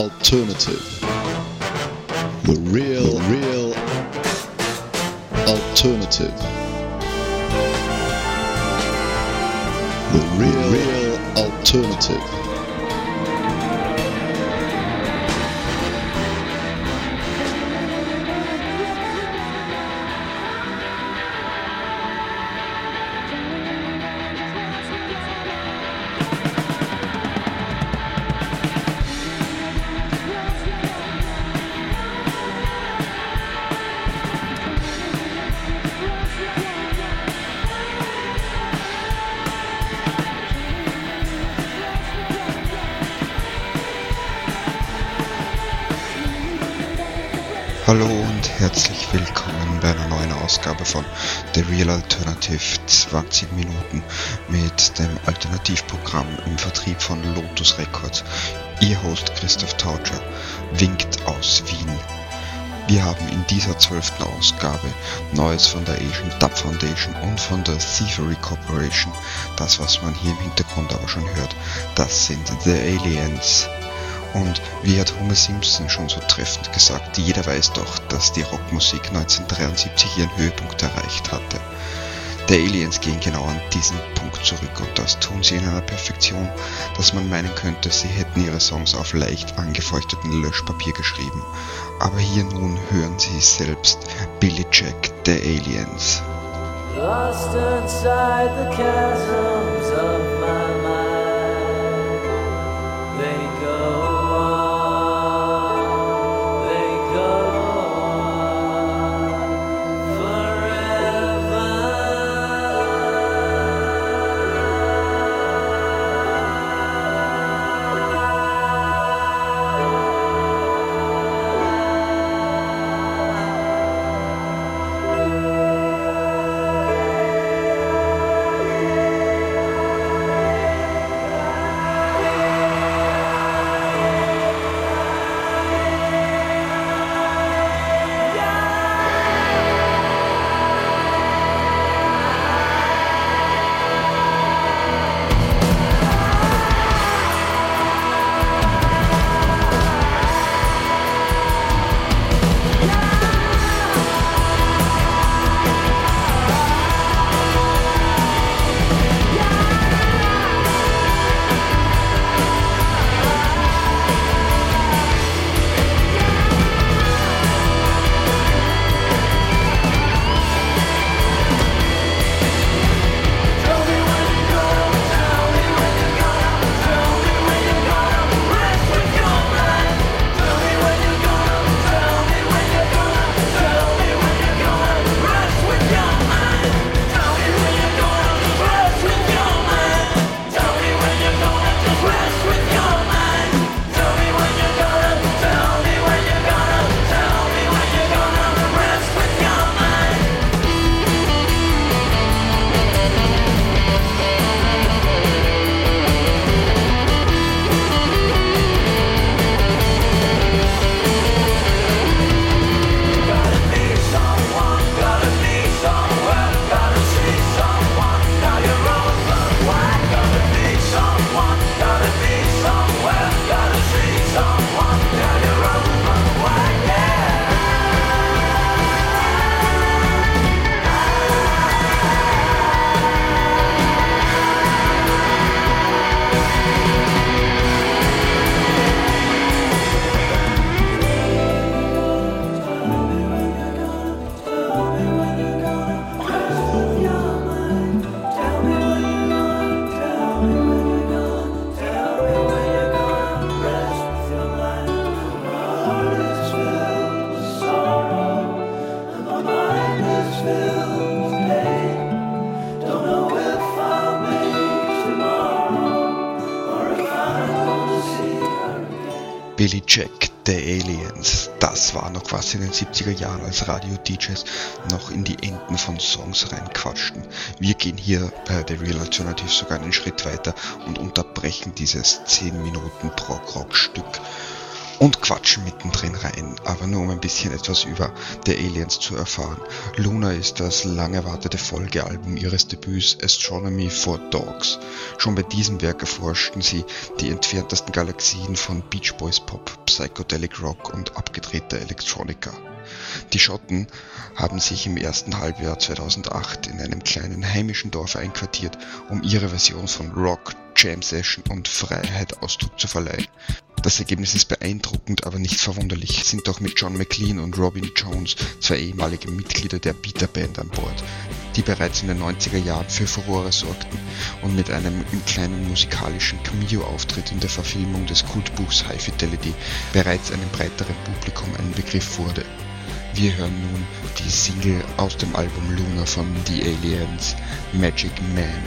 alternative. The real, real alternative. The real, real alternative. Willkommen bei einer neuen Ausgabe von The Real Alternative 20 Minuten mit dem Alternativprogramm im Vertrieb von Lotus Records. Ihr Host Christoph Tautscher winkt aus Wien. Wir haben in dieser zwölften Ausgabe Neues von der Asian Dub Foundation und von der Thievery Corporation. Das, was man hier im Hintergrund aber schon hört, das sind The Aliens. Und wie hat Homer Simpson schon so treffend gesagt, jeder weiß doch, dass die Rockmusik 1973 ihren Höhepunkt erreicht hatte. Die Aliens gehen genau an diesen Punkt zurück und das tun sie in einer Perfektion, dass man meinen könnte, sie hätten ihre Songs auf leicht angefeuchteten Löschpapier geschrieben. Aber hier nun hören sie selbst Billy Jack, The Aliens. Lost inside the chasms of Billy Jack, The Aliens. Das war noch was in den 70er Jahren, als Radio-DJs noch in die Enden von Songs reinquatschten. Wir gehen hier bei The Real Alternative sogar einen Schritt weiter und unterbrechen dieses 10 Minuten Prog-Rock-Stück und quatschen mittendrin rein, aber nur um ein bisschen etwas über The Aliens zu erfahren. Luna ist das lang erwartete Folgealbum ihres Debüts Astronomy for Dogs. Schon bei diesem Werk erforschten sie die entferntesten Galaxien von Beach Boys Pop, Psychedelic Rock und abgedrehter Elektronika. Die Schotten haben sich im ersten Halbjahr 2008 in einem kleinen heimischen Dorf einquartiert, um ihre Version von Rock, Jam Session und Freiheit Ausdruck zu verleihen. Das Ergebnis ist beeindruckend, aber nicht verwunderlich, sind doch mit John McLean und Robin Jones zwei ehemalige Mitglieder der Beater Band an Bord, die bereits in den 90er Jahren für Furore sorgten und mit einem kleinen musikalischen Cameo-Auftritt in der Verfilmung des Kultbuchs High Fidelity bereits einem breiteren Publikum ein Begriff wurde. Wir hören nun die Single aus dem Album Luna von The Aliens, Magic Man.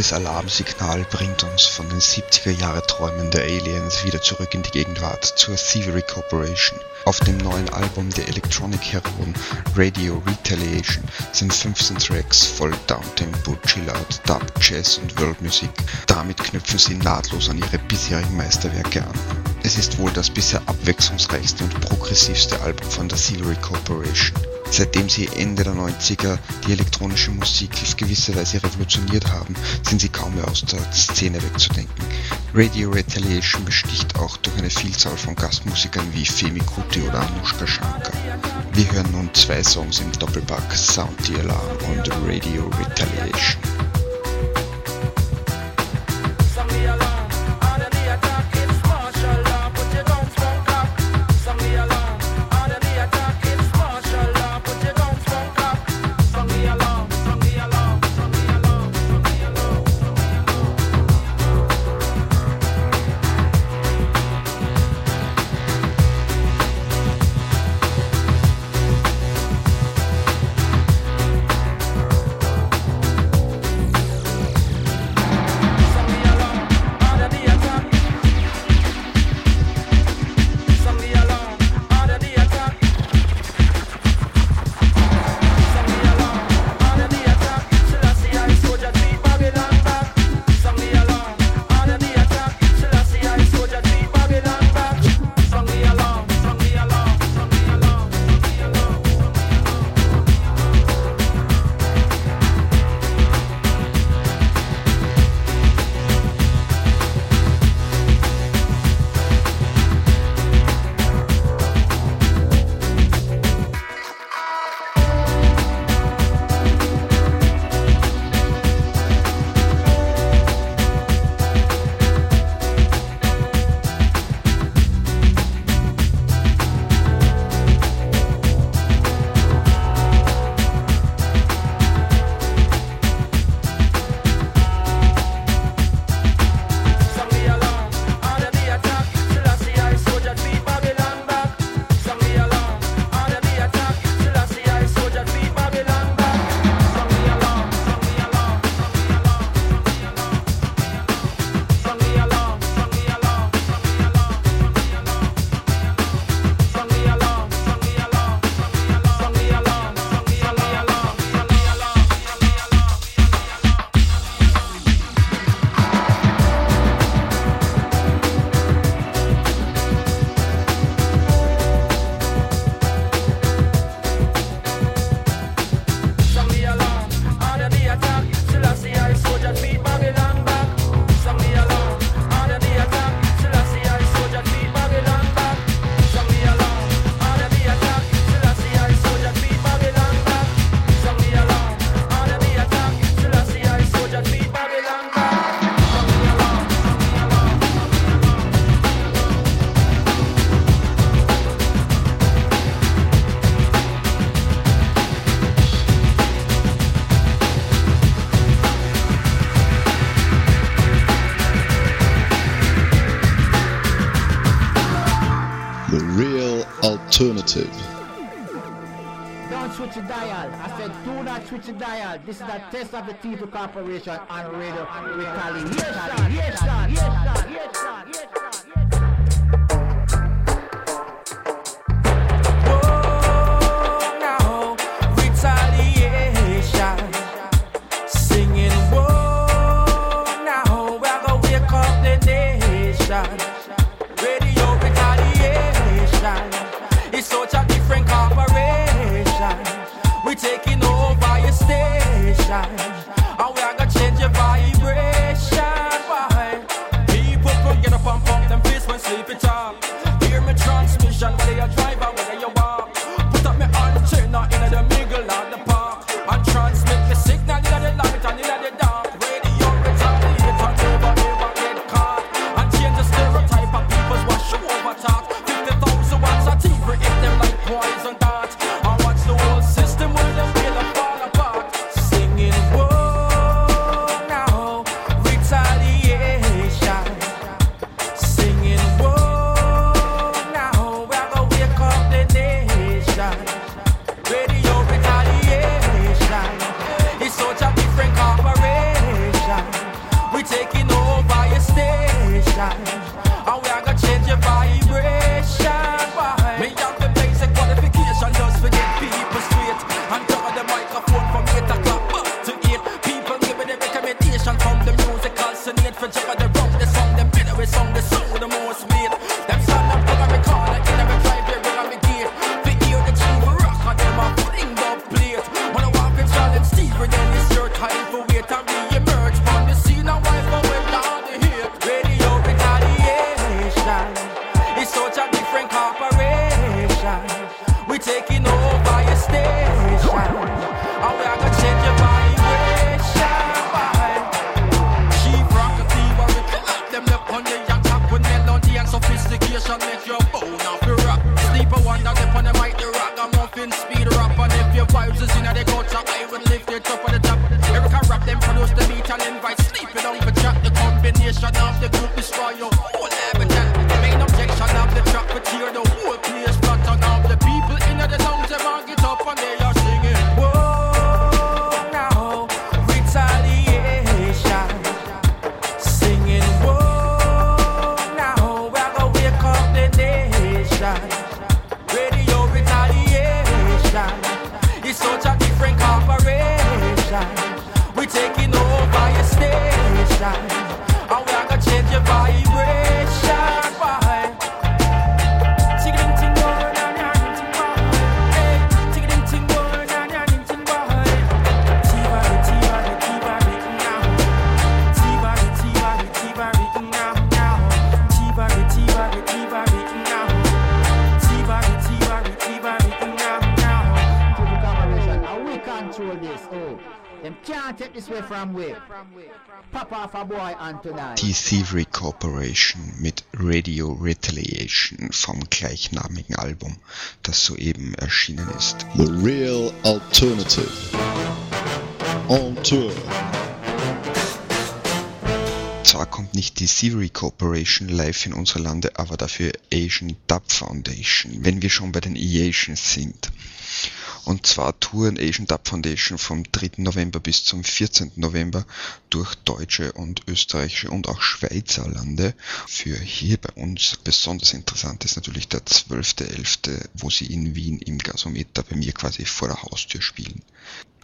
Dieses Alarmsignal bringt uns von den 70er Jahre Träumen der Aliens wieder zurück in die Gegenwart zur Thievery Corporation. Auf dem neuen Album der Electronic Heroen Radio Retaliation sind 15 Tracks voll Downtempo, Chillout, Dub, Jazz und Worldmusik. Damit knüpfen sie nahtlos an ihre bisherigen Meisterwerke an. Es ist wohl das bisher abwechslungsreichste und progressivste Album von der Thievery Corporation. Seitdem sie Ende der 90er die elektronische Musik auf gewisse Weise revolutioniert haben, sind sie kaum mehr aus der Szene wegzudenken. Radio Retaliation besticht auch durch eine Vielzahl von Gastmusikern wie Femi Kuti oder Anushka Shankar. Wir hören nun zwei Songs im Doppelpack Sound the Alarm und Radio Retaliation. Don't switch the dial. I said, do not switch the dial. This is a test of the TV Corporation on radio retaliation. Yes, yes, yes, yes, yes, yes, take Thievery Corporation mit Radio Retaliation vom gleichnamigen Album, das soeben erschienen ist. The Real Alternative. On Tour. Zwar kommt nicht die Thievery Corporation live in unsere Lande, aber dafür Asian Dub Foundation, wenn wir schon bei den Asians sind. Und zwar touren Asian Dub Foundation vom 3. November bis zum 14. November durch deutsche und österreichische und auch Schweizer Lande. Für hier bei uns besonders interessant ist natürlich der 12.11., wo sie in Wien im Gasometer bei mir quasi vor der Haustür spielen.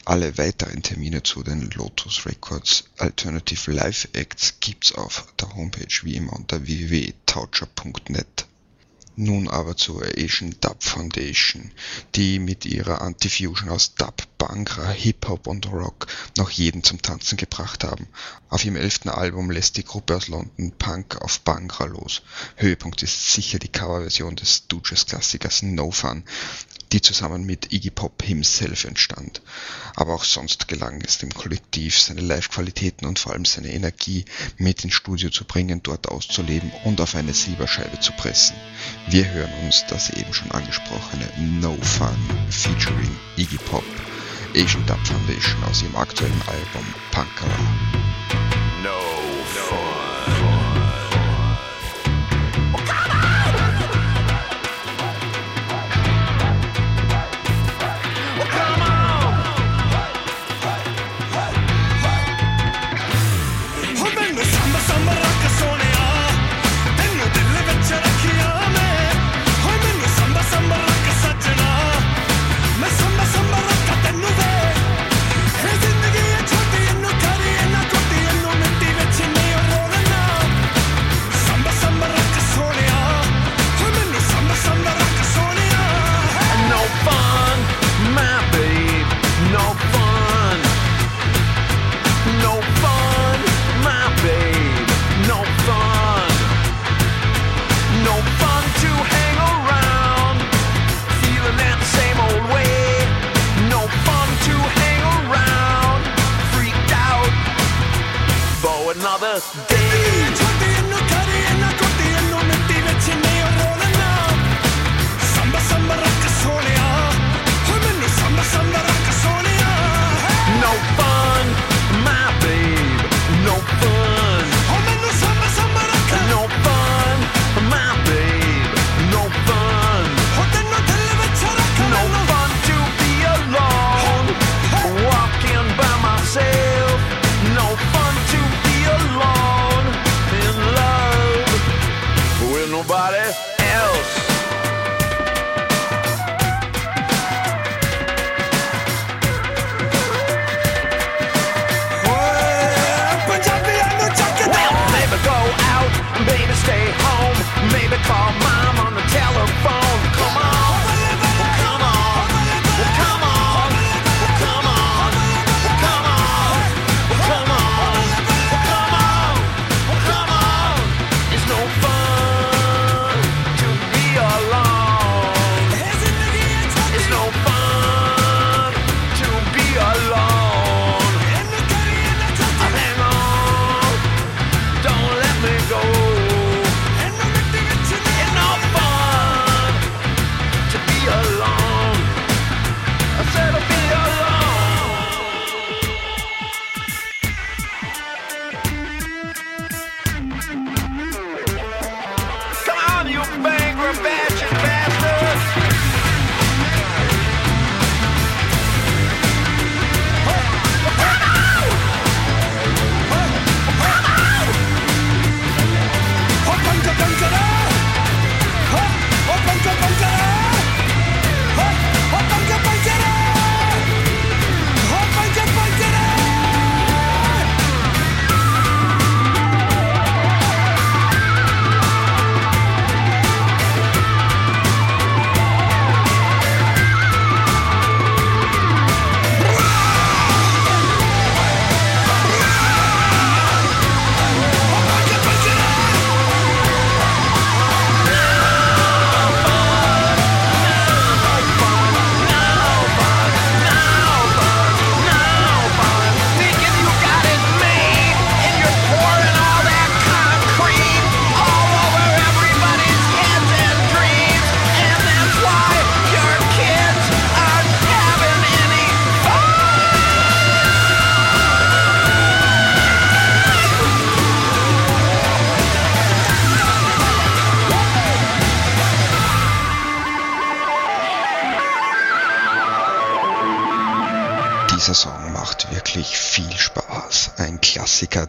Alle weiteren Termine zu den Lotus Records Alternative Live Acts gibt's auf der Homepage wie immer unter www.taucher.net. Nun aber zur Asian Dub Foundation, die mit ihrer Antifusion aus Dub, Bangra, Hip-Hop und Rock noch jeden zum Tanzen gebracht haben. Auf ihrem elften Album lässt die Gruppe aus London Punk auf Bangra los. Höhepunkt ist sicher die Coverversion des Stooges-Klassikers No Fun, die zusammen mit Iggy Pop himself entstand. Aber auch sonst gelang es dem Kollektiv, seine Live-Qualitäten und vor allem seine Energie mit ins Studio zu bringen, dort auszuleben und auf eine Silberscheibe zu pressen. Wir hören uns das eben schon angesprochene No Fun featuring Iggy Pop, Asian Dub Foundation aus ihrem aktuellen Album Punkara.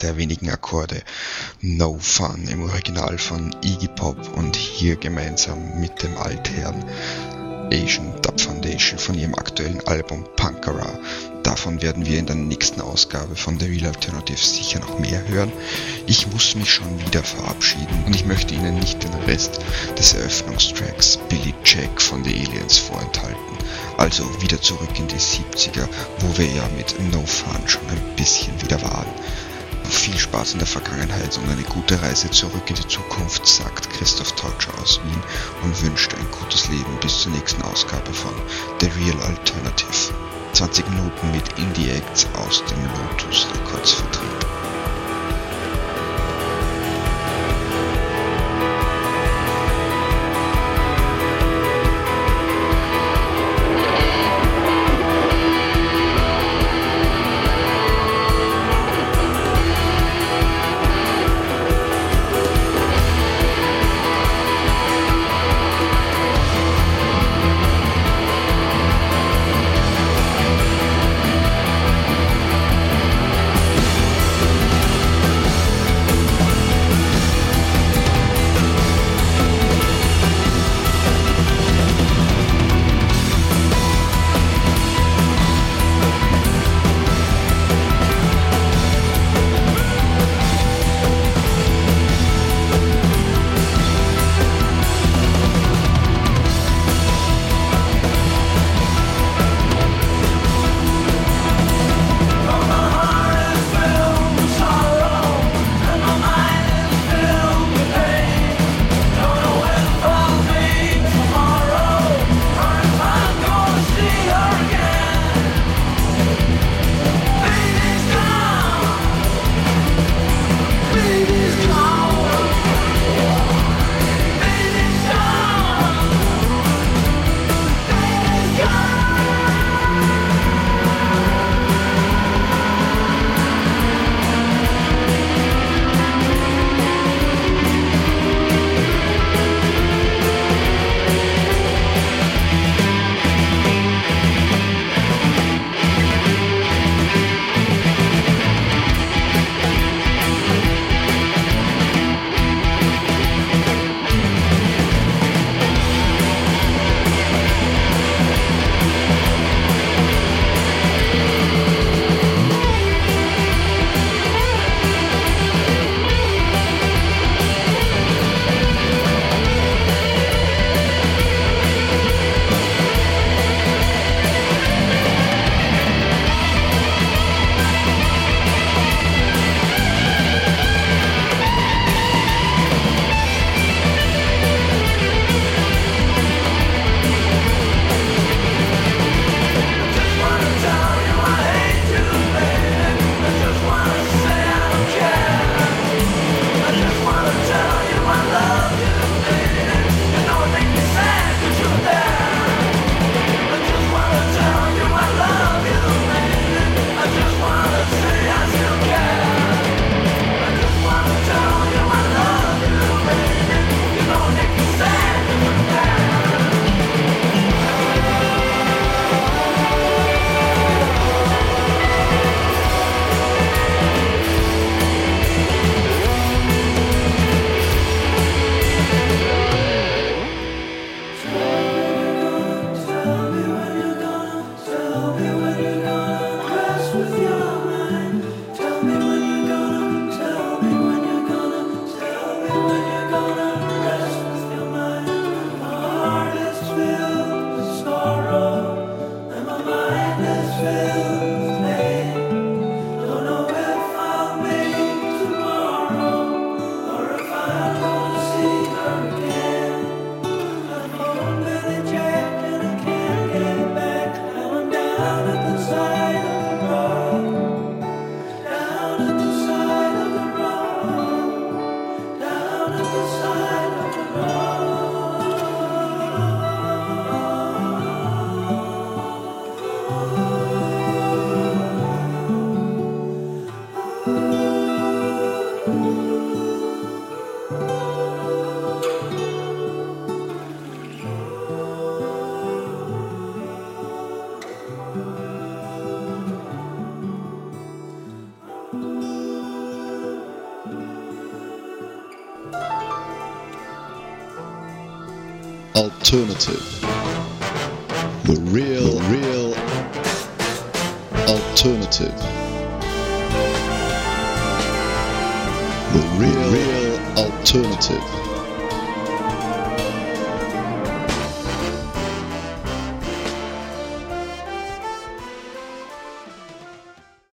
Der wenigen Akkorde. No Fun im Original von Iggy Pop und hier gemeinsam mit dem Altherren Asian Dub Foundation von ihrem aktuellen Album Punkara. Davon werden wir in der nächsten Ausgabe von The Real Alternative sicher noch mehr hören. Ich muss mich schon wieder verabschieden und ich möchte Ihnen nicht den Rest des Eröffnungstracks Billy Jack von The Aliens vorenthalten. Also wieder zurück in die 70er, wo wir ja mit No Fun schon ein bisschen wieder waren. Viel Spaß in der Vergangenheit und eine gute Reise zurück in die Zukunft, sagt Christoph Tautscher aus Wien und wünscht ein gutes Leben bis zur nächsten Ausgabe von The Real Alternative. 20 Minuten mit Indie Acts aus dem Lotus Records Vertrieb. Alternative. The real, real alternative. The real, real alternative.